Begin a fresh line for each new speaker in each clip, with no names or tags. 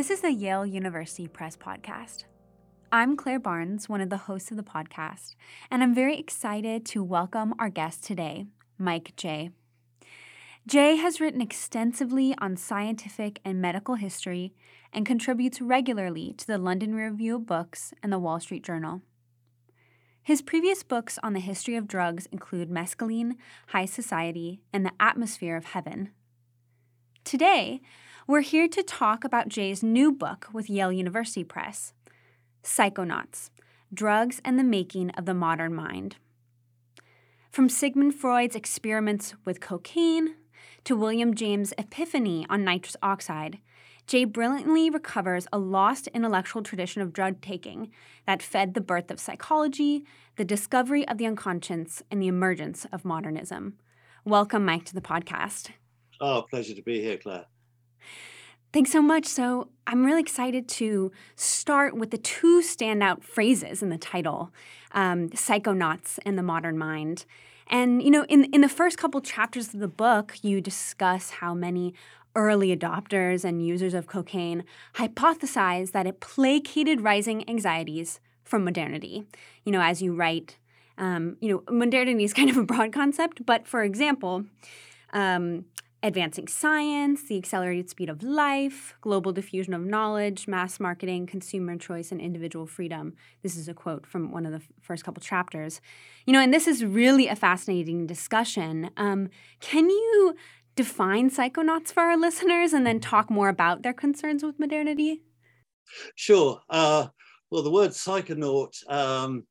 This is the Yale University Press Podcast. I'm Claire Barnes, one of the hosts of the podcast, and I'm very excited to welcome our guest today, Mike Jay. Jay has written extensively on scientific and medical history and contributes regularly to the London Review of Books and the Wall Street Journal. His previous books on the history of drugs include Mescaline, High Society, and The Atmosphere of Heaven. Today, we're here to talk about Jay's new book with Yale University Press Psychonauts Drugs and the Making of the Modern Mind. From Sigmund Freud's experiments with cocaine to William James' epiphany on nitrous oxide, Jay brilliantly recovers a lost intellectual tradition of drug taking that fed the birth of psychology, the discovery of the unconscious, and the emergence of modernism. Welcome, Mike, to the podcast.
Oh, pleasure to be here, Claire.
Thanks so much. So, I'm really excited to start with the two standout phrases in the title um, Psychonauts and the Modern Mind. And, you know, in, in the first couple chapters of the book, you discuss how many early adopters and users of cocaine hypothesized that it placated rising anxieties from modernity. You know, as you write, um, you know, modernity is kind of a broad concept, but for example, um, advancing science, the accelerated speed of life, global diffusion of knowledge, mass marketing, consumer choice, and individual freedom. This is a quote from one of the first couple chapters. You know, and this is really a fascinating discussion. Um, can you define psychonauts for our listeners and then talk more about their concerns with modernity?
Sure. Uh, well, the word psychonaut um,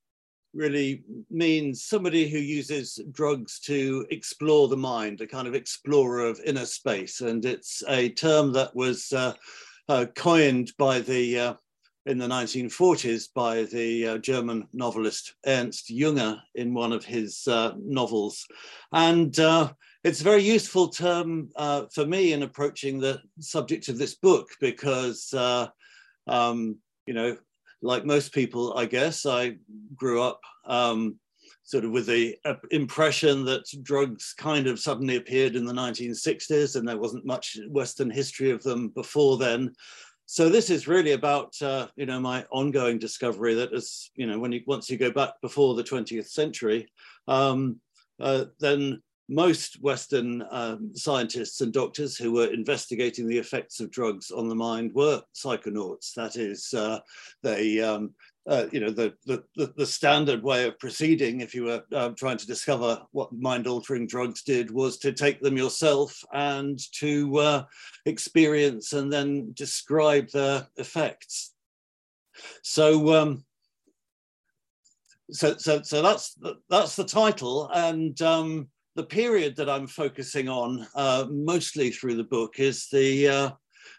really means somebody who uses drugs to explore the mind, a kind of explorer of inner space. And it's a term that was uh, uh, coined by the uh, in the 1940s by the uh, German novelist Ernst Junger in one of his uh, novels. And uh, it's a very useful term for me in approaching the subject of this book because, um, you know, like most people, I guess, I grew up um, sort of with the uh, impression that drugs kind of suddenly appeared in the 1960s and there wasn't much Western history of them before then. So this is really about, uh, you know, my ongoing discovery that as, you know, when you, once you go back before the 20th century, um, uh, then most Western um, scientists and doctors who were investigating the effects of drugs on the mind were psychonauts. That is, uh, they, um, uh, you know, the, the, the, standard way of proceeding, if you were uh, trying to discover what mind altering drugs did, was to take them yourself and to uh, experience and then describe their effects. So, um, so, so, so that's that's the title, and um, the period that I'm focusing on uh, mostly through the book is the uh,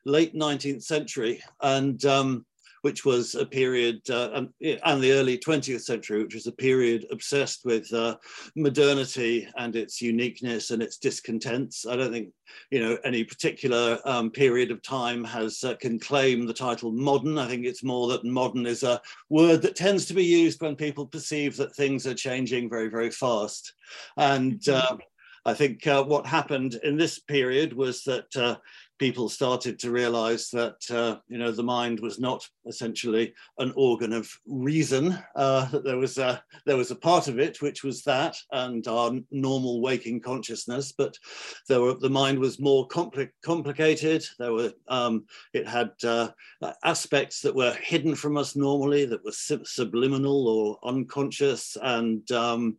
late 19th century, and um, which was a period, uh, and, and, the early 20th century, which was a period obsessed with uh, modernity and its uniqueness and its discontents. I don't think, you know, any particular um, period of time has uh, can claim the title modern. I think it's more that modern is a word that tends to be used when people perceive that things are changing very, very fast. And mm-hmm. uh, I think uh, what happened in this period was that uh, people started to realize that uh, you know the mind was not essentially an organ of reason. Uh, that there was a there was a part of it which was that and our normal waking consciousness but there were the mind was more compli- complicated. There were um, it had uh, aspects that were hidden from us normally that were sub- subliminal or unconscious and um,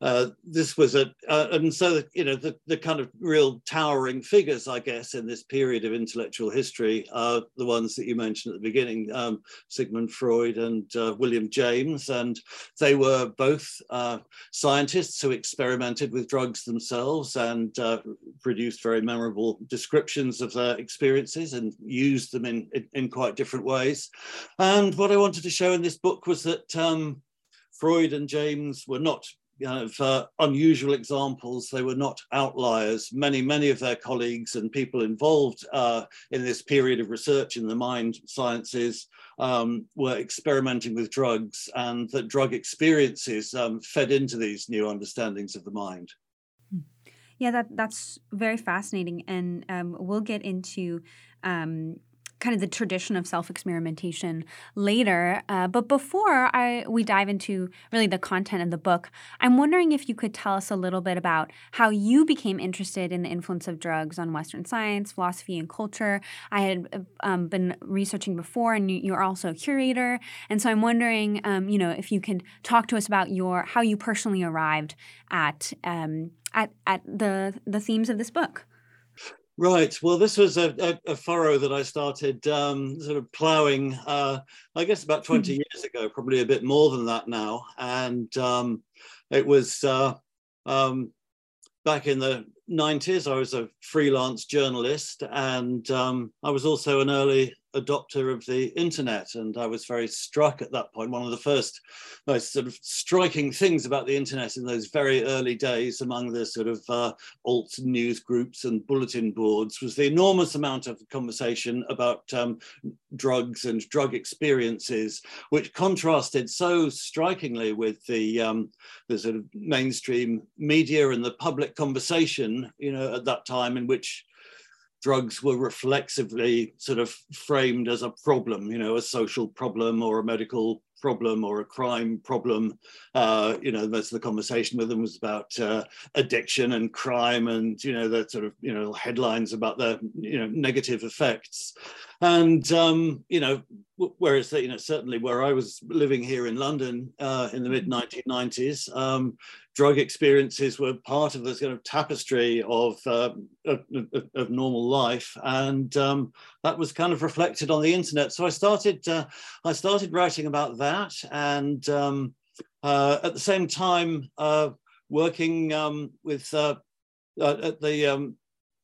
uh, this was a, uh, and so, you know, the, the kind of real towering figures, I guess, in this period of intellectual history are the ones that you mentioned at the beginning, um, Sigmund Freud and uh, William James. And they were both uh, scientists who experimented with drugs themselves and uh, produced very memorable descriptions of their experiences and used them in, in, in, quite different ways. And what I wanted to show in this book was that um, Freud and James were not kind of uh, unusual examples. They were not outliers. Many, many of their colleagues and people involved uh, in this period of research in the mind sciences um, were experimenting with drugs, and that drug experiences um, fed into these new understandings of the mind.
Hmm. Yeah, that that's very fascinating, and um, we'll get into um, kind of the tradition of self experimentation later. Uh, but before I we dive into really the content of the book, I'm wondering if you could tell us a little bit about how you became interested in the influence of drugs on Western science, philosophy, and culture. I had um, been researching before, and you're also a curator, and so I'm wondering, um, you know, if you could talk to us about your how you personally arrived at um, at at the the themes of this book.
Right. Well, this was a, a, a furrow that I started um, sort of ploughing, uh, I guess, about 20 mm-hmm. years ago, probably a bit more than that now. And um, it was uh, um, back in the 90s. I was a freelance journalist, and um, I was also an early adopter of the internet. And I was very struck at that point. One of the first most sort of striking things about the internet in those very early days among the sort of uh, alt news groups and bulletin boards was the enormous amount of conversation about um, drugs and drug experiences, which contrasted so strikingly with the, um, the sort of mainstream media and the public conversation, you know, at that time in which drugs were reflexively sort of framed as a problem, you know, a social problem or a medical problem or a crime problem. Uh, you know, most of the conversation with them was about uh, addiction and crime and, you know, the sort of, you know, headlines about the, you know, negative effects. And, um, you know, whereas, you know, certainly where I was living here in London uh, in the mid 1990s, um, drug experiences were part of this kind of tapestry of, uh, of, of, normal life. And um, that was kind of reflected on the internet. So I started, uh, I started writing about that. And um, uh, at the same time, uh, working um, with uh, uh, at the um,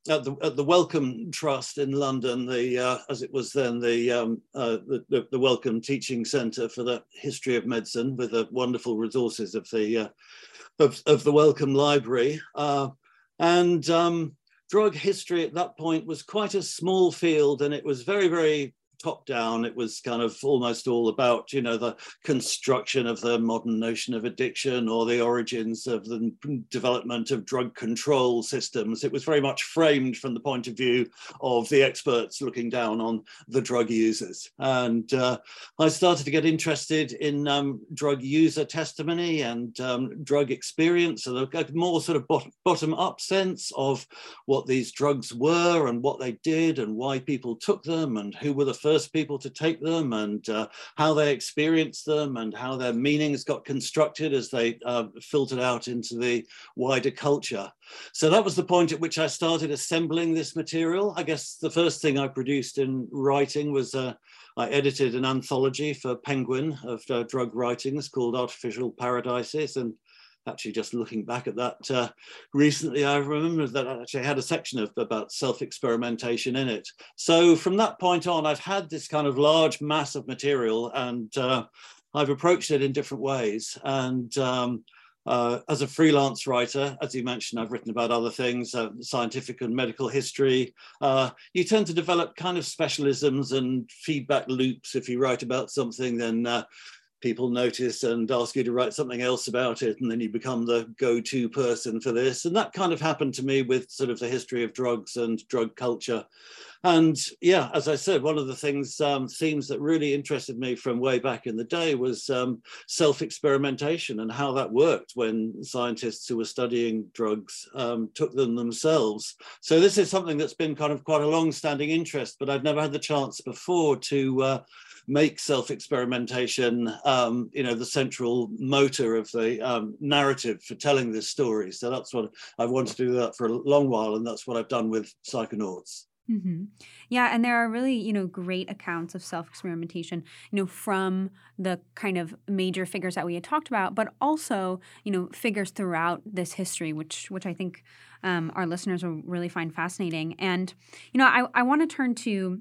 at the, at the Wellcome Trust in London, the uh, as it was then the, um, uh, the, the Wellcome Teaching Centre for the History of Medicine, with the wonderful resources of the uh, of, of the Wellcome Library. Uh, and um, drug history at that point was quite a small field and it was very, very top down. It was kind of almost all about, you know, the construction of the modern notion of addiction or the origins of the development of drug control systems. It was very much framed from the point of view of the experts looking down on the drug users. And uh, I started to get interested in um, drug user testimony and um, drug experience, and a more sort of bottom up sense of what these drugs were and what they did and why people took them and who were the first first people to take them and uh, how they experienced them and how their meanings got constructed as they uh, filtered out into the wider culture. So that was the point at which I started assembling this material. I guess the first thing I produced in writing was uh, I edited an anthology for Penguin of uh, drug writings called Artificial Paradises. And actually just looking back at that uh, recently, I remember that I actually had a section of about self-experimentation in it. So from that point on, I've had this kind of large mass of material and uh, I've approached it in different ways. And um, uh, as a freelance writer, as you mentioned, I've written about other things, uh, scientific and medical history. Uh, you tend to develop kind of specialisms and feedback loops. If you write about something, then uh, people notice and ask you to write something else about it and then you become the go-to person for this. And that kind of happened to me with sort of the history of drugs and drug culture. And yeah as i said one of the things um, themes that really interested me from way back in the day was um, self-experimentation and how that worked when scientists who were studying drugs um, took them themselves. So this is something that's been kind of quite a long-standing interest but i've never had the chance before to uh, make self-experimentation, um, you know, the central motor of the um, narrative for telling this story. So that's what I've wanted to do that for a long while, and that's what I've done with Psychonauts.
Mm-hmm. Yeah, and there are really, you know, great accounts of self-experimentation, you know, from the kind of major figures that we had talked about, but also, you know, figures throughout this history, which which I think um, our listeners will really find fascinating. And you know, I, I want to turn to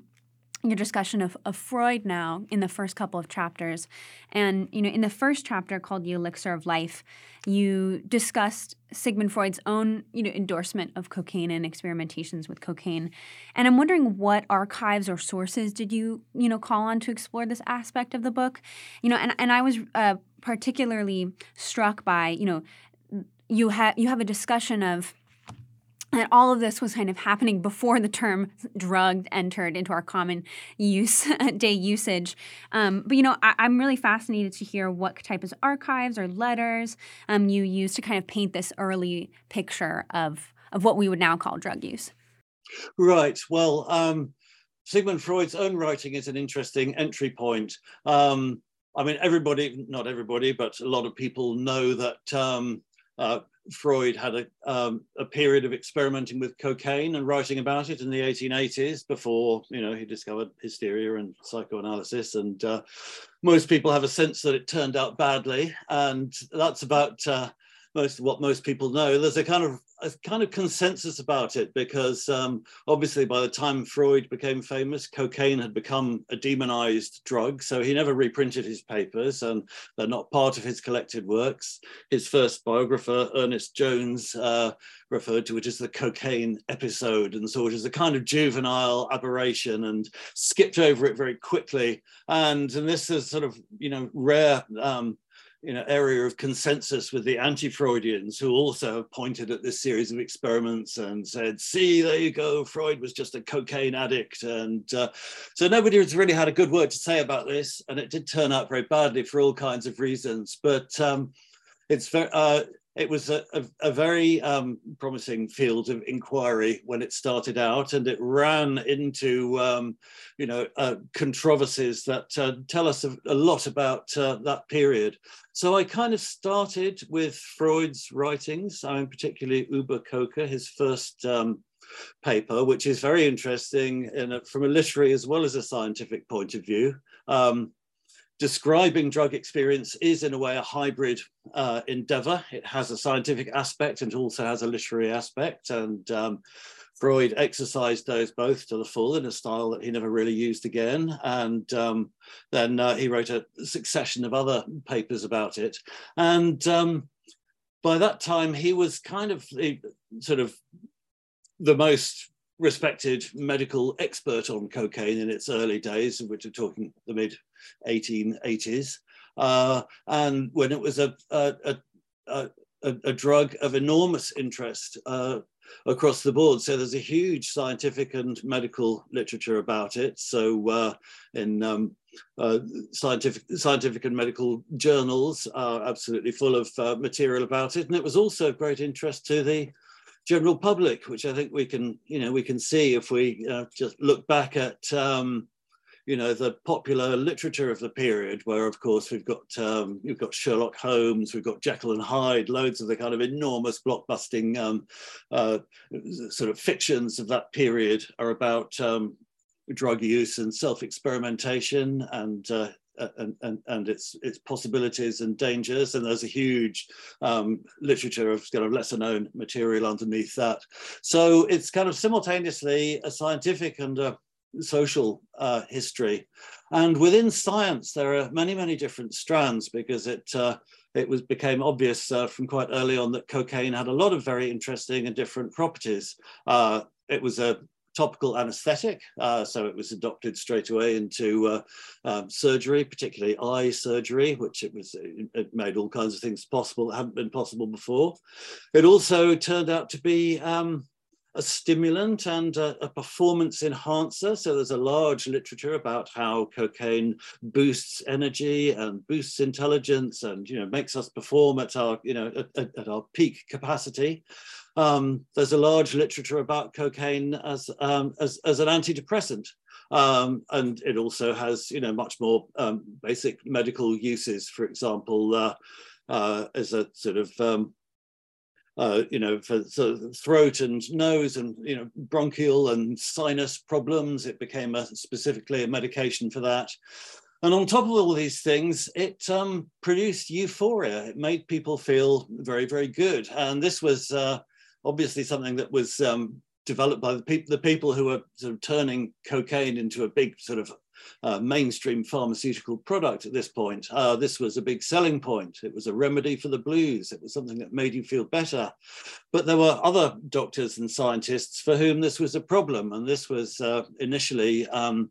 your discussion of, of Freud now in the first couple of chapters. And, you know, in the first chapter called The Elixir of Life, you discussed Sigmund Freud's own, you know, endorsement of cocaine and experimentations with cocaine. And I'm wondering what archives or sources did you, you know, call on to explore this aspect of the book? You know, and, and I was uh, particularly struck by, you know, you have you have a discussion of and all of this was kind of happening before the term drugged entered into our common use day usage. Um, but you know, I, am really fascinated to hear what type of archives or letters um, you use to kind of paint this early picture of of what we would now call drug use.
Right. Well, um, Sigmund Freud's own writing is an interesting entry point. Um, I mean, everybody, not everybody, but a lot of people know that um, uh, Freud had a, um, a period of experimenting with cocaine and writing about it in the 1880s before you know he discovered hysteria and psychoanalysis and uh, most people have a sense that it turned out badly and that's about uh, most what most people know. There's a kind of a kind of consensus about it because um, obviously by the time Freud became famous, cocaine had become a demonized drug. So he never reprinted his papers and they're not part of his collected works. His first biographer, Ernest Jones, uh, referred to it as the cocaine episode and saw it as a kind of juvenile aberration and skipped over it very quickly. And, and this is sort of, you know, rare um, you know, area of consensus with the anti-Freudians who also have pointed at this series of experiments and said, see, there you go, Freud was just a cocaine addict. And uh, so nobody has really had a good word to say about this. And it did turn out very badly for all kinds of reasons. But um, it's very, uh, it was a, a, a very um, promising field of inquiry when it started out, and it ran into um, you know uh, controversies that uh, tell us a, a lot about uh, that period. So I kind of started with Freud's writings. I mean, particularly Über Coca, his first um, paper, which is very interesting a, from a literary as well as a scientific point of view. Um, describing drug experience is in a way a hybrid uh, endeavor. It has a scientific aspect and also has a literary aspect. And um, Freud exercised those both to the full in a style that he never really used again. And um, then uh, he wrote a succession of other papers about it. And um, by that time, he was kind of the, sort of the most respected medical expert on cocaine in its early days, which are talking the mid 1880s. Uh, and when it was a, a, a, a, drug of enormous interest uh, across the board. So there's a huge scientific and medical literature about it. So uh, in um, uh, scientific, scientific and medical journals are absolutely full of uh, material about it. And it was also of great interest to the general public, which I think we can, you know, we can see if we uh, just look back at, um, you know, the popular literature of the period, where of course we've got um, we've got Sherlock Holmes, we've got Jekyll and Hyde, loads of the kind of enormous blockbusting um, uh, sort of fictions of that period are about um, drug use and self-experimentation and uh, and, and, and its its possibilities and dangers. And there's a huge um, literature of kind of lesser known material underneath that. So it's kind of simultaneously a scientific and a social uh, history. And within science, there are many, many different strands because it uh, it was became obvious uh, from quite early on that cocaine had a lot of very interesting and different properties. Uh, it was a topical anesthetic. Uh, so it was adopted straight away into uh, um, surgery, particularly eye surgery, which it was it made all kinds of things possible that hadn't been possible before. It also turned out to be um, a stimulant and a, a, performance enhancer. So there's a large literature about how cocaine boosts energy and boosts intelligence and you know makes us perform at our you know at, at our peak capacity. Um, there's a large literature about cocaine as, um, as, as, an antidepressant. Um, and it also has, you know, much more um, basic medical uses. For example, uh, uh, as a sort of um, uh, you know, for sort of throat and nose and, you know, bronchial and sinus problems. It became a, specifically a medication for that. And on top of all these things, it um, produced euphoria. It made people feel very, very good. And this was uh, obviously something that was um, developed by the people, the people who were sort of turning cocaine into a big sort of uh, mainstream pharmaceutical product at this point. Uh, this was a big selling point. It was a remedy for the blues. It was something that made you feel better. But there were other doctors and scientists for whom this was a problem. And this was uh, initially um,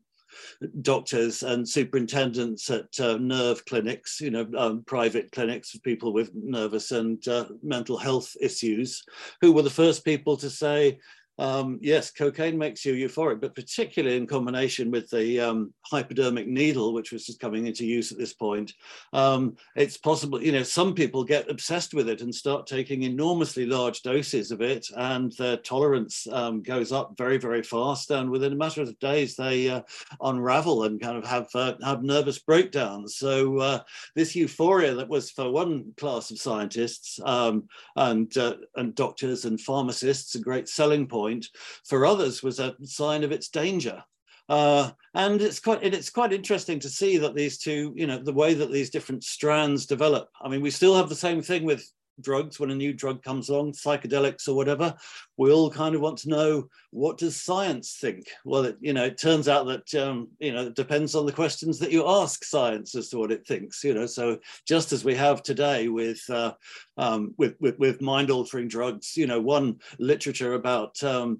doctors and superintendents at uh, nerve clinics, you know, um, private clinics for people with nervous and uh, mental health issues, who were the first people to say, um, yes, cocaine makes you euphoric, but particularly in combination with the um, hypodermic needle, which was just coming into use at this point, um, it's possible, you know, some people get obsessed with it and start taking enormously large doses of it, and their tolerance um, goes up very, very fast. And within a matter of days, they uh, unravel and kind of have uh, have nervous breakdowns. So uh, this euphoria that was for one class of scientists um, and uh, and doctors and pharmacists a great selling point point for others was a sign of its danger. Uh, and it's quite it's quite interesting to see that these two, you know, the way that these different strands develop. I mean, we still have the same thing with drugs when a new drug comes along psychedelics or whatever we all kind of want to know what does science think? Well it, you know it turns out that um, you know it depends on the questions that you ask science as to what it thinks you know. So just as we have today with uh, um, with, with, with mind altering drugs you know one literature about um,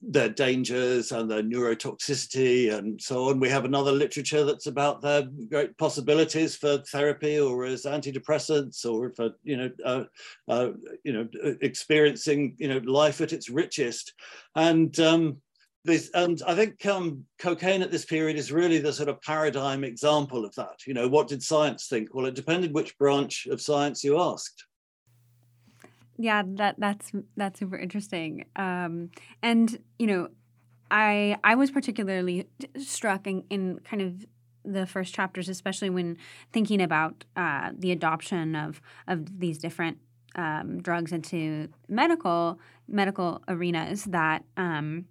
their dangers and their neurotoxicity and so on we have another literature that's about their great possibilities for therapy or as antidepressants or for you know uh, uh, you know experiencing you know life at its richest. And um, this, and I think um, cocaine at this period is really the sort of paradigm example of that. You know, what did science think? Well, it depended which branch of science you asked.
Yeah, that that's that's super interesting. Um, and you know, I I was particularly struck in, in kind of the first chapters, especially when thinking about uh, the adoption of of these different um, drugs into medical medical arenas that um,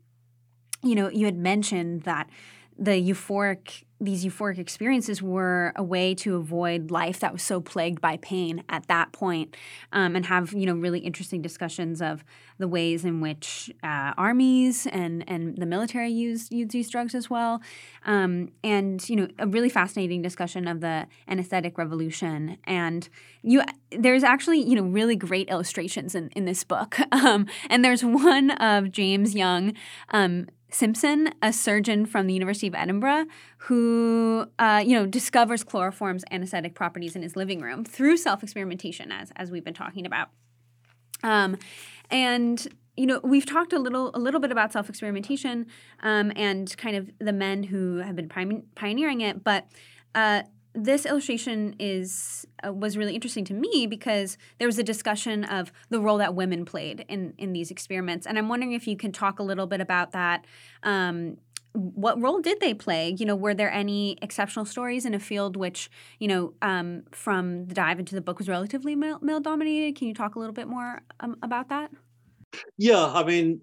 you know you had mentioned that the euphoric these euphoric experiences were a way to avoid life that was so plagued by pain at that point, um, and have you know really interesting discussions of the ways in which uh, armies and and the military used use these drugs as well, um, and you know a really fascinating discussion of the anesthetic revolution. And you there's actually you know really great illustrations in in this book, um, and there's one of James Young um, Simpson, a surgeon from the University of Edinburgh, who uh, you know discovers chloroform's anesthetic properties in his living room through self-experimentation, as as we've been talking about. Um, and you know we've talked a little a little bit about self-experimentation um, and kind of the men who have been pioneering it, but uh, this illustration is uh, was really interesting to me because there was a discussion of the role that women played in in these experiments, and I'm wondering if you can talk a little bit about that. Um, what role did they play? You know, were there any exceptional stories in a field which, you know, um, from the dive into the book was relatively male, dominated? Can you talk a little bit more um, about that?
Yeah, I mean,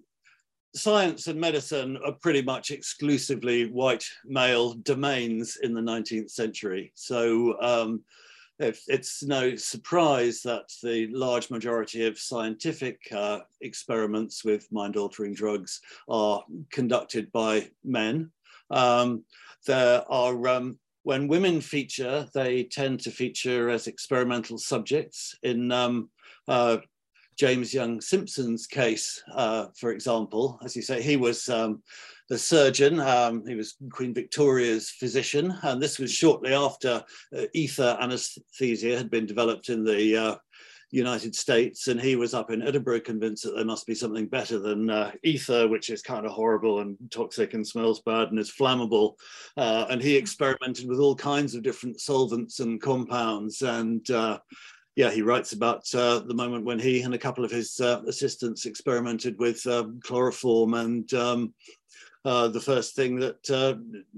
science and medicine are pretty much exclusively white male domains in the 19th century. So um, it's no surprise that the large majority of scientific uh, experiments with mind altering drugs are conducted by men. Um, there are, um, when women feature, they tend to feature as experimental subjects in um, uh, James Young Simpson's case, uh, for example, as you say, he was um, the surgeon. Um, he was Queen Victoria's physician, and this was shortly after uh, ether anesthesia had been developed in the uh, United States, and he was up in Edinburgh convinced that there must be something better than uh, ether, which is kind of horrible and toxic and smells bad and is flammable. Uh, and he experimented with all kinds of different solvents and compounds and uh, yeah, he writes about uh, the moment when he and a couple of his uh, assistants experimented with um, chloroform and um, uh, the first thing that uh,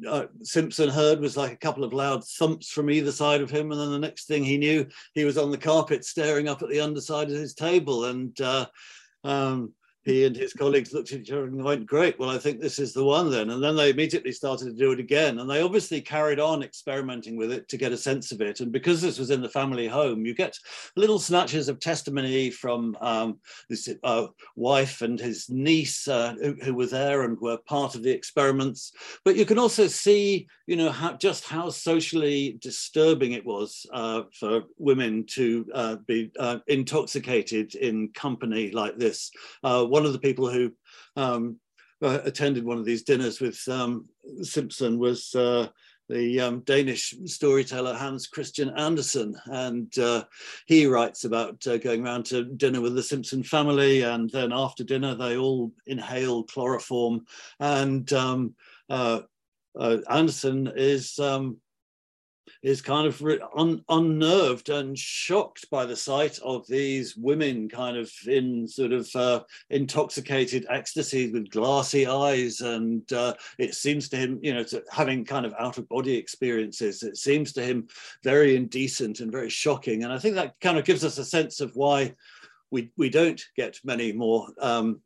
uh, Simpson heard was like a couple of loud thumps from either side of him, and then the next thing he knew, he was on the carpet staring up at the underside of his table, and uh, um, he and his colleagues looked at each other and went, Great, well, I think this is the one then. And then they immediately started to do it again. And they obviously carried on experimenting with it to get a sense of it. And because this was in the family home, you get little snatches of testimony from um, this uh, wife and his niece uh, who, who, were there and were part of the experiments. But you can also see, you know, how, just how socially disturbing it was uh, for women to uh, be uh, intoxicated in company like this. One of the people who um, uh, attended one of these dinners with um, Simpson was uh, the um, Danish storyteller Hans Christian Andersen, and uh, he writes about uh, going around to dinner with the Simpson family, and then after dinner they all inhale chloroform, and um, uh, uh Andersen is um, is kind of un, unnerved and shocked by the sight of these women kind of in sort of uh, intoxicated ecstasy with glassy eyes. And uh, it seems to him, you know, having kind of out of body experiences, it seems to him very indecent and very shocking. And I think that kind of gives us a sense of why we, we don't get many more um,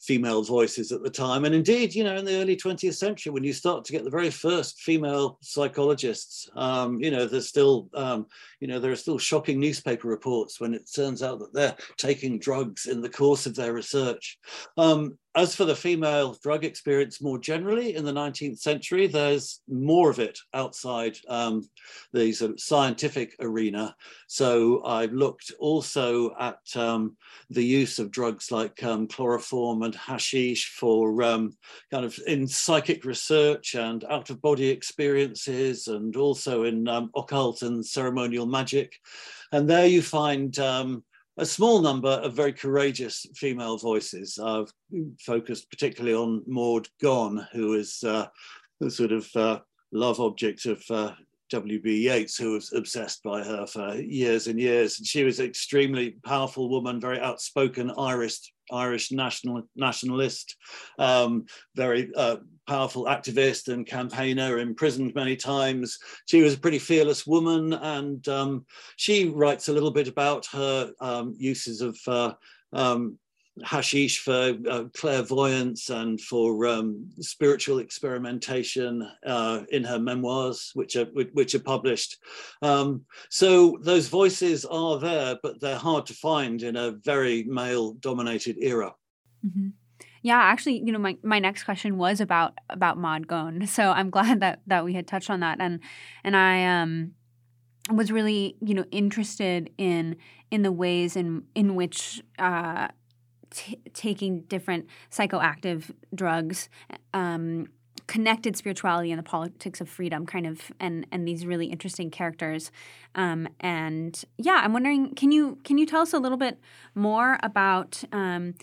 female voices at the time. And indeed, you know, in the early 20th century, when you start to get the very first female psychologists, um, you know, there's still, um, you know, there are still shocking newspaper reports when it turns out that they're taking drugs in the course of their research. Um, as for the female drug experience more generally in the 19th century, there's more of it outside um, the sort of scientific arena. So I've looked also at um, the use of drugs like um, chloroform and hashish for um, kind of in psychic research and out of body experiences, and also in um, occult and ceremonial magic. And there you find um, a small number of very courageous female voices. I've focused particularly on Maud Gonne, who is uh, the sort of uh, love object of uh, W.B. Yeats, who was obsessed by her for years and years. And she was an extremely powerful woman, very outspoken Irish Irish national nationalist, um, very uh, powerful activist and campaigner, imprisoned many times. She was a pretty fearless woman, and um, she writes a little bit about her um, uses of uh, um, hashish for uh, clairvoyance and for um, spiritual experimentation uh, in her memoirs, which are which are published. Um, so those voices are there, but they're hard to find in a very male-dominated era.
Mm-hmm. Yeah, actually, you know, my, my next question was about about Maud Gonne, so I'm glad that that we had touched on that, and and I um was really you know interested in in the ways in in which uh, t- taking different psychoactive drugs um, connected spirituality and the politics of freedom kind of and and these really interesting characters. Um, and yeah i'm wondering can you can you tell us a little bit more about um,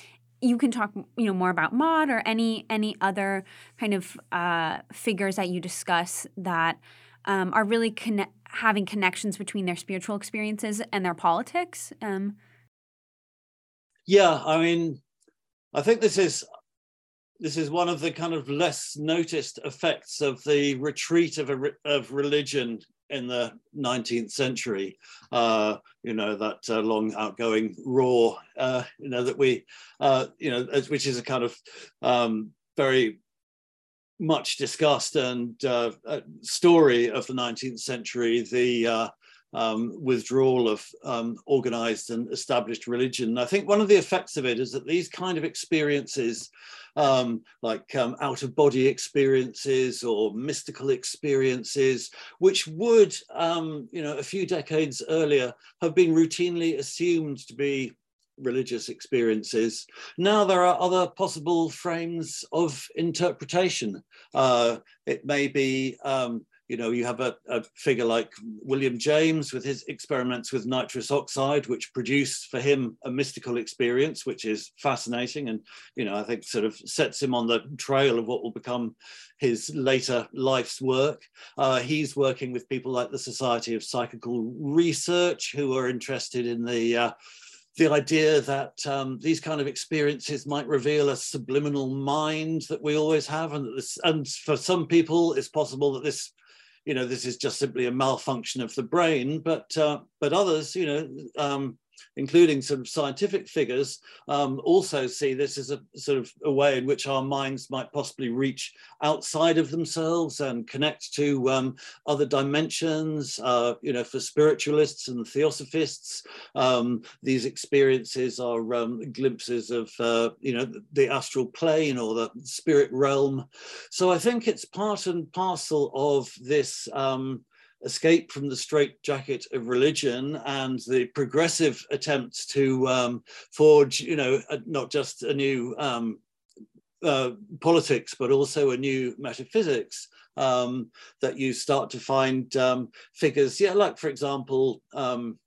you can talk you know more about Maud or any any other kind of uh, figures that you discuss that um, are really conne- having connections between their spiritual experiences and their politics? Um,
yeah, I mean, I think this is this is one of the kind of less noticed effects of the retreat of a, of religion in the 19th century. Uh, you know that uh, long outgoing roar. Uh, you know that we, uh, you know, which is a kind of um, very much discussed and uh, story of the 19th century. The uh, um, withdrawal of um, organized and established religion. I think one of the effects of it is that these kind of experiences, um, like um, out of body experiences or mystical experiences, which would, um, you know, a few decades earlier have been routinely assumed to be religious experiences. Now there are other possible frames of interpretation. Uh, it may be um, you know, you have a, a, figure like William James with his experiments with nitrous oxide, which produced for him a mystical experience, which is fascinating. And, you know, I think sort of sets him on the trail of what will become his later life's work. Uh, he's working with people like the Society of Psychical Research, who are interested in the uh, the idea that um, these kind of experiences might reveal a subliminal mind that we always have, and that this, and for some people, it's possible that this you know, this is just simply a malfunction of the brain, but uh, but others, you know, um, including some scientific figures, um, also see this as a sort of a way in which our minds might possibly reach outside of themselves and connect to um, other dimensions. Uh, you know, for spiritualists and theosophists, um, these experiences are um, glimpses of, uh, you know, the astral plane or the spirit realm. So I think it's part and parcel of this um, escape from the straitjacket of religion and the progressive attempts to um, forge, you know, not just a new um, uh, politics, but also a new metaphysics. Um, that you start to find um, figures, yeah, like for example, um,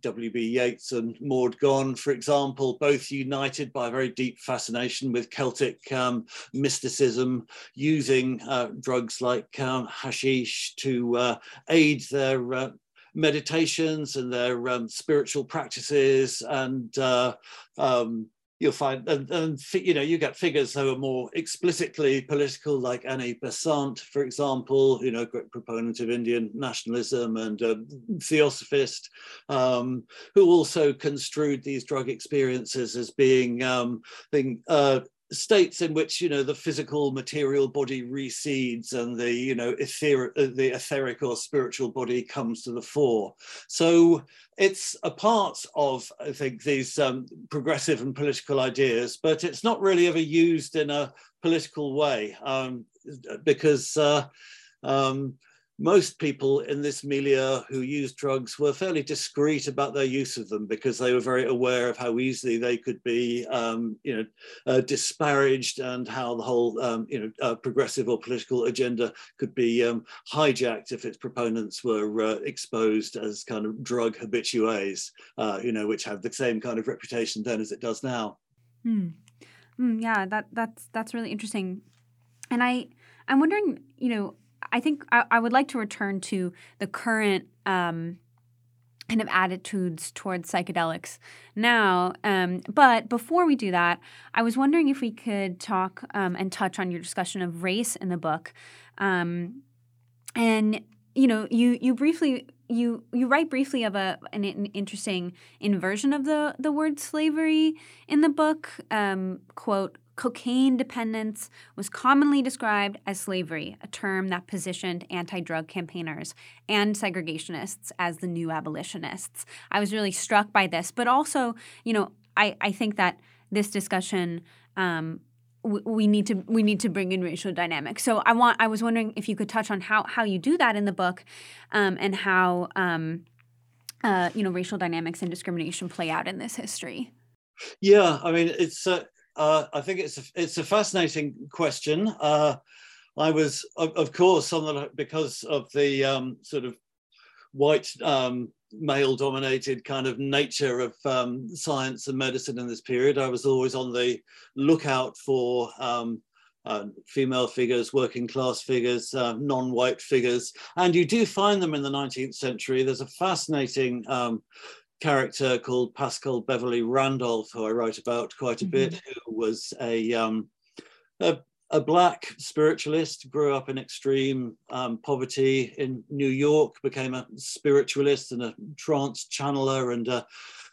W.B. Yeats and Maud Gonne, for example, both united by a very deep fascination with Celtic um, mysticism, using uh, drugs like um, hashish to uh, aid their uh, meditations and their um, spiritual practices and uh, um, you'll find and, and, you know you get figures who are more explicitly political like annie besant for example you know great proponent of indian nationalism and a theosophist um, who also construed these drug experiences as being um, being uh, states in which you know the physical material body recedes and the you know ether the etheric or spiritual body comes to the fore. So it's a part of i think these um, progressive and political ideas but it's not really ever used in a political way um, because uh, um, most people in this milieu who used drugs were fairly discreet about their use of them because they were very aware of how easily they could be, um, you know, uh, disparaged and how the whole, um, you know, uh, progressive or political agenda could be um, hijacked if its proponents were uh, exposed as kind of drug habitués, uh, you know, which have the same kind of reputation then as it does now.
Hmm. Mm, yeah, that that's that's really interesting, and I I'm wondering, you know I think I, I, would like to return to the current um, kind of attitudes towards psychedelics now. Um, but before we do that, I was wondering if we could talk um, and touch on your discussion of race in the book. Um, and you know, you you briefly you you write briefly of a an, an, interesting inversion of the the word slavery in the book. Um, quote Cocaine dependence was commonly described as slavery, a term that positioned anti drug campaigners and segregationists as the new abolitionists. I was really struck by this, but also, you know, I, I think that this discussion. Um, we need to we need to bring in racial dynamics. So I want I was wondering if you could touch on how how you do that in the book, um, and how um, uh, you know racial dynamics and discrimination play out in this history.
Yeah, I mean it's uh, uh, I think it's a, it's a fascinating question. Uh, I was, of, of, course, the because of the um, sort of white um, male-dominated kind of nature of um, science and medicine in this period. I was always on the lookout for um, uh, female figures, working class figures, uh, non-white figures, and you do find them in the 19th century. There's a fascinating um, character called Paschal Beverly Randolph, who I write about quite a mm-hmm. bit, who was a, um, a, a black spiritualist, grew up in extreme um, poverty in New York, became a spiritualist and a trance channeler and a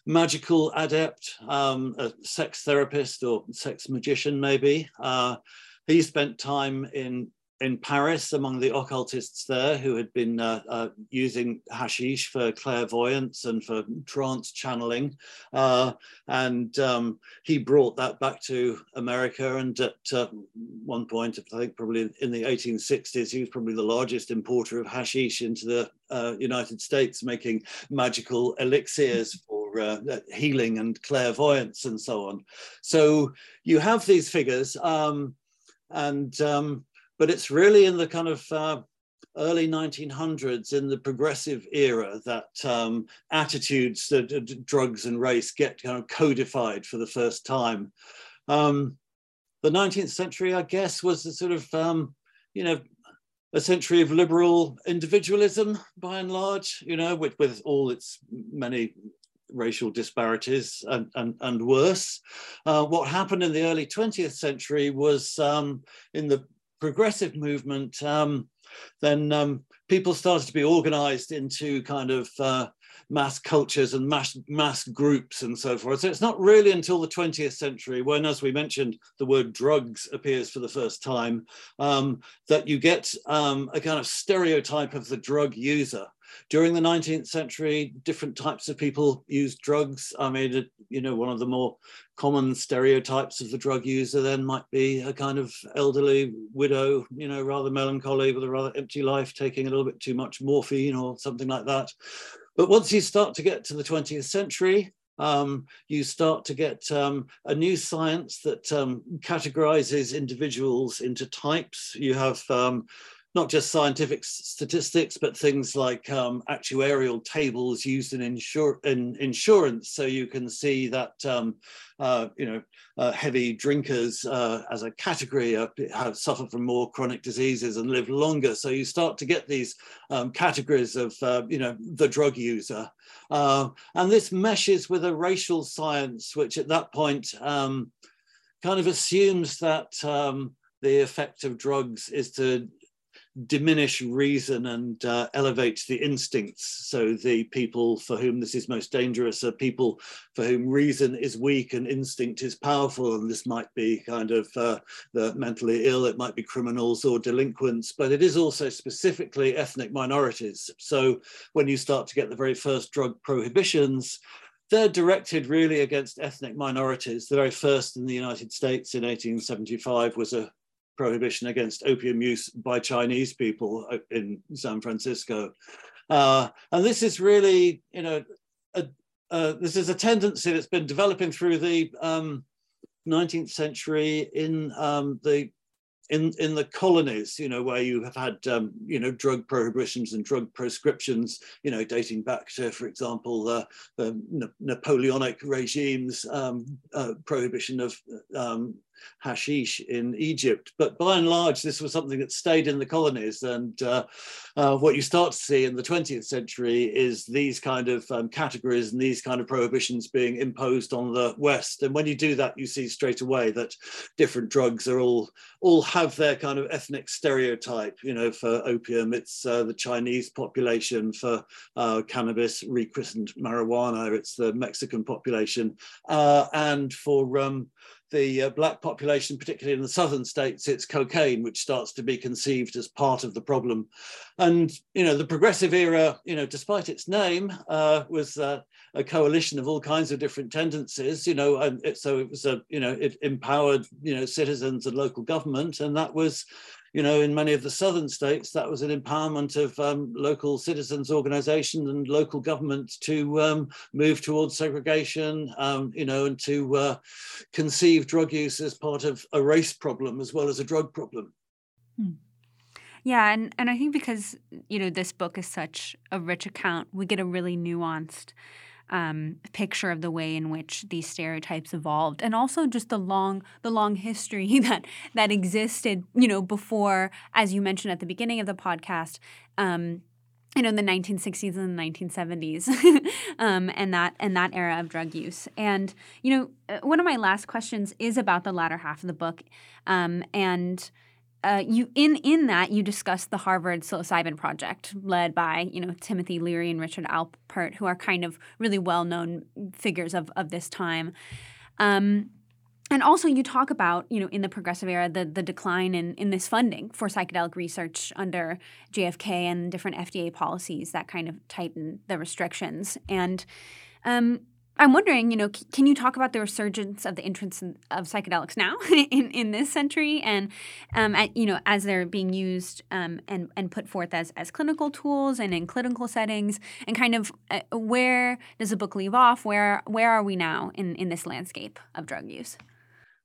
magical adept, um, a sex therapist or sex magician maybe. Uh, he spent time in in Paris among the occultists there who had been uh, uh, using hashish for clairvoyance and for trance channeling. Uh, and um, he brought that back to America. And at uh, one point, I think probably in the 1860s, he was probably the largest importer of hashish into the uh, United States, making magical elixirs for uh, healing and clairvoyance and so on. So you have these figures. Um, and um, but it's really in the kind of uh, early 1900s in the progressive era that um, attitudes to, to, drugs and race get kind of codified for the first time. Um, the 19th century, I guess, was a sort of, um, you know, a century of liberal individualism by and large, you know, with, with all its many racial disparities and, and, and worse. Uh, what happened in the early 20th century was um, in the progressive movement, um, then um, people started to be organized into kind of uh, mass cultures and mass, mass groups and so forth. So it's not really until the 20th century when, as we mentioned, the word drugs appears for the first time, um, that you get um, a kind of stereotype of the drug user. During the 19th century, different types of people used drugs. I mean, you know, one of the more common stereotypes of the drug user then might be a kind of elderly widow, you know, rather melancholy with a rather empty life, taking a little bit too much morphine or something like that. But once you start to get to the 20th century, um, you start to get um, a new science that um, categorizes individuals into types. You have um, not just scientific statistics, but things like um, actuarial tables used in, insur in, insurance. So you can see that, um, uh, you know, uh, heavy drinkers uh, as a category have suffered from more chronic diseases and live longer. So you start to get these um, categories of, uh, you know, the drug user. Uh, and this meshes with a racial science, which at that point um, kind of assumes that um, the effect of drugs is to diminish reason and uh, elevate the instincts. So the people for whom this is most dangerous are people for whom reason is weak and instinct is powerful. And this might be kind of uh, the mentally ill, it might be criminals or delinquents, but it is also specifically ethnic minorities. So when you start to get the very first drug prohibitions, they're directed really against ethnic minorities. The very first in the United States in 1875 was a prohibition against opium use by Chinese people uh, in San Francisco. Uh, and this is really, you know, a, uh, this is a tendency that's been developing through the um, 19th century in um, the in in the colonies, you know, where you have had um, you know drug prohibitions and drug proscriptions, you know, dating back to, for example, the, the Napoleonic regimes um, uh, prohibition of um, hashish in Egypt. But by and large, this was something that stayed in the colonies. And uh, uh, what you start to see in the 20th century is these kind of um, categories and these kind of prohibitions being imposed on the West. And when you do that, you see straight away that different drugs are all all have their kind of ethnic stereotype. You know, for opium, it's uh, the Chinese population. For uh, cannabis, rechristened marijuana, it's the Mexican population. Uh, and for um, the uh, black population, particularly in the southern states, it's cocaine, which starts to be conceived as part of the problem. And you know, the progressive era, you know, despite its name, uh, was uh, a coalition of all kinds of different tendencies. You know, and it, so it was a, you know, it empowered, you know, citizens and local government, and that was you know, in many of the southern states, that was an empowerment of um, local citizens organizations and local government to um, move towards segregation, um, you know, and to uh, conceive drug use as part of a race problem as well as a drug problem.
Hmm. Yeah, and, and I think because, you know, this book is such a rich account, we get a really nuanced um, picture of the way in which these stereotypes evolved, and also just the long the long history that that existed, you know, before, as you mentioned at the beginning of the podcast. Um, you know, in the 1960s and the 1970s, um, and that and that era of drug use. And you know, uh, one of my last questions is about the latter half of the book, um, and uh, you in in that you discuss the Harvard psilocybin project led by you know Timothy Leary and Richard Alpert, who are kind of really well known figures of of this time. Um, and also, you talk about, you know, in the progressive era, the, the decline in, in this funding for psychedelic research under JFK and different FDA policies that kind of tighten the restrictions. And um, I'm wondering, you know, c- can you talk about the resurgence of the entrance of psychedelics now in, in this century, and um, at, you know, as they're being used um, and and put forth as as clinical tools and in clinical settings, and kind of uh, where does the book leave off? Where where are we now in in this landscape of drug use?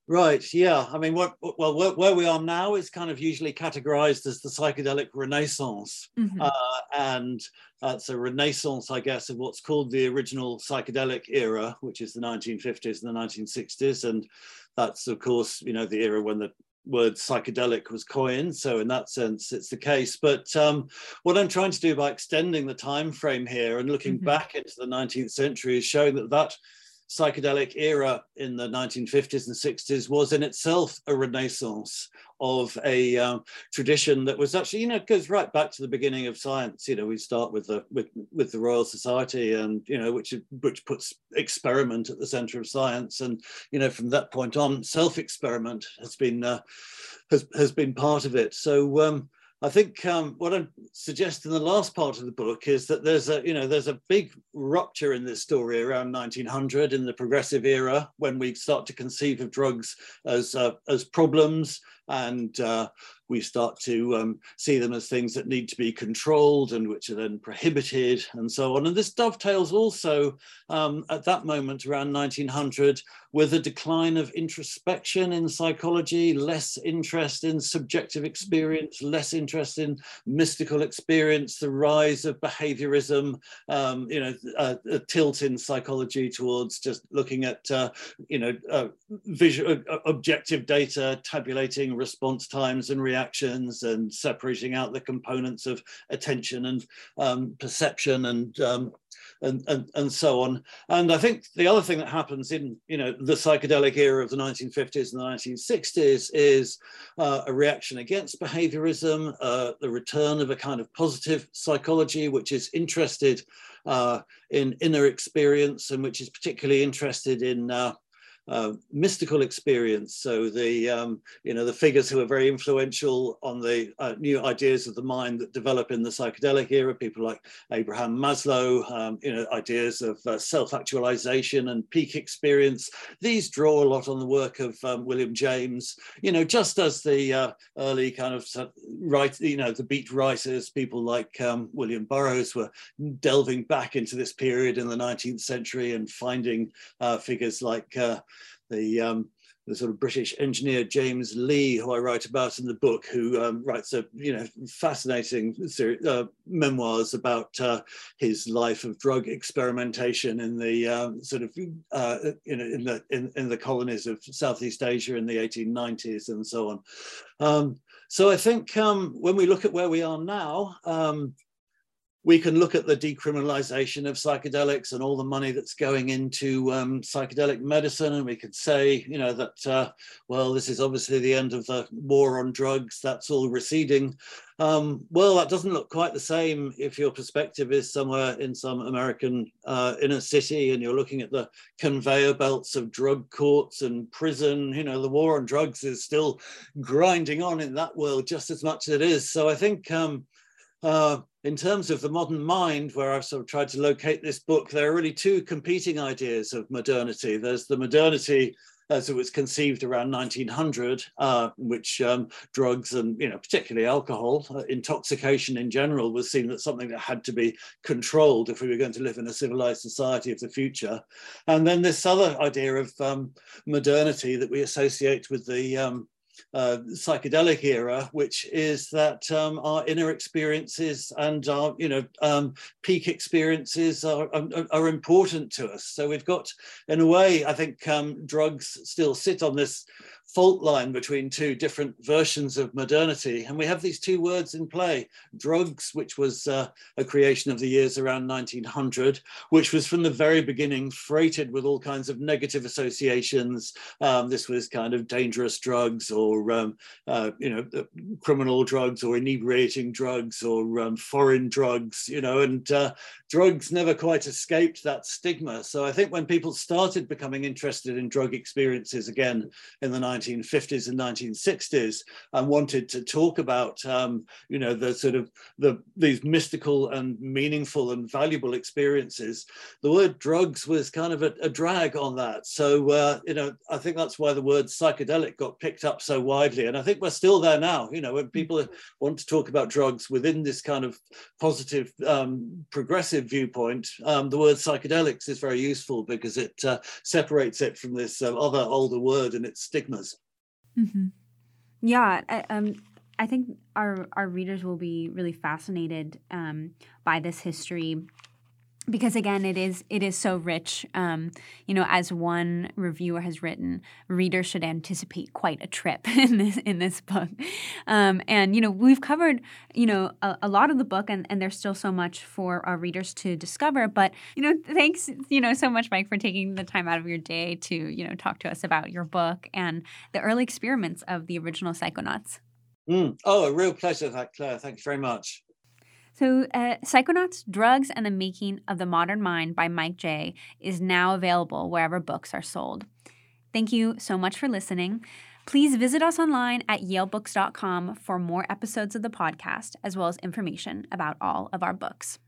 Right. Yeah. I mean, what well, where, where, we are now is kind of usually categorized as the psychedelic renaissance, mm-hmm. uh, and that's a renaissance, I guess, of what's called the original psychedelic era, which is the 1950s and the 1960s, and that's of course, you know, the era when the word psychedelic was coined. So in that sense, it's the case. But um, what I'm trying to do by extending the time frame here and looking mm-hmm. back into the 19th century is showing that that psychedelic era in the 1950s and 60s was in itself a renaissance of a um, tradition that was actually, you know, goes right back to the beginning of science. You know, we start with the with with the Royal Society, and you know, which which puts experiment at the centre of science, and you know, from that point on, self experiment has been uh, has has been part of it. So. Um, I think um, what I suggest in the last part of the book is that there's a, you know, there's a big rupture in this story around 1900 in the progressive era when we start to conceive of drugs as uh, as problems, and uh, we start to um, see them as things that need to be controlled and which are then prohibited and so on. And this dovetails also um, at that moment around 1900 with a decline of introspection in psychology, less interest in subjective experience, less interest in mystical experience, the rise of behaviorism, um, you know, a, a, tilt in psychology towards just looking at, uh, you know, uh, visual, uh, objective data, tabulating response times and reactions and separating out the components of attention and um, perception and um, and, and, and so on. And I think the other thing that happens in you know the psychedelic era of the 1950s and the 1960s is uh, a reaction against behaviorism, uh, the return of a kind of positive psychology, which is interested uh, in inner experience and which is particularly interested in uh, mystical experience. So the um, you know the figures who are very influential on the uh, new ideas of the mind that develop in the psychedelic era, people like Abraham Maslow, um, you know ideas of uh, self-actualization and peak experience. These draw a lot on the work of um, William James. You know, just as the uh, early kind of right, you know, the beat writers, people like um, William Burroughs were delving back into this period in the 19th century and finding uh, figures like uh, the um, the sort of British engineer James Lee, who I write about in the book, who um, writes a you know fascinating series, uh, memoirs about uh, his life of drug experimentation in the um, sort of uh, you know in the in, in, the colonies of Southeast Asia in the 1890s and so on. Um, so I think um, when we look at where we are now, um, we can look at the decriminalization of psychedelics and all the money that's going into um, psychedelic medicine, and we could say, you know, that uh, well, this is obviously the end of the war on drugs. That's all receding. Um, well, that doesn't look quite the same if your perspective is somewhere in some American uh, inner city and you're looking at the conveyor belts of drug courts and prison. You know, the war on drugs is still grinding on in that world just as much as it is. So I think. Um, uh, in terms of the modern mind, where I've sort of tried to locate this book, there are really two competing ideas of modernity. There's the modernity as it was conceived around 1900, uh, which um, drugs and, you know, particularly alcohol, uh, intoxication in general was seen as something that had to be controlled if we were going to live in a civilized society of the future. And then this other idea of um, modernity that we associate with the um, uh, psychedelic era, which is that um, our inner experiences and our, you know, um, peak experiences are, are, are, important to us. So we've got, in a way, I think um, drugs still sit on this fault line between two different versions of modernity. And we have these two words in play drugs, which was uh, a creation of the years around 1900, which was from the very beginning freighted with all kinds of negative associations. Um, this was kind of dangerous drugs or, um, uh, you know, criminal drugs or inebriating drugs or um, foreign drugs, you know, and uh, drugs never quite escaped that stigma. So I think when people started becoming interested in drug experiences again in the 1950s and 1960s and wanted to talk about, um, you know, the sort of the these mystical and meaningful and valuable experiences, the word drugs was kind of a, a drag on that. So, uh, you know, I think that's why the word psychedelic got picked up so widely. And I think we're still there now, you know, when people want to talk about drugs within this kind of positive, um, progressive viewpoint, um, the word psychedelics is very useful because it uh, separates it from this uh, other older word and its stigmas.
Mm-hmm. Yeah, I, um, I think our our readers will be really fascinated um, by this history because again it is it is so rich. Um, you know as one reviewer has written readers should anticipate quite a trip in this in this book. Um, and you know we've covered you know a, a, lot of the book and, and there's still so much for our readers to discover. But you know thanks you know so much mike for taking the time out of your day to you know talk to us about your book and the early experiments of the original psychonauts.
Mm. oh a real pleasure claire. Thanks very much
so, uh, Psychonauts Drugs and the Making of the Modern Mind by Mike Jay is now available wherever books are sold. Thank you so much for listening. Please visit us online at yalebooks.com for more episodes of the podcast, as well as information about all of our books.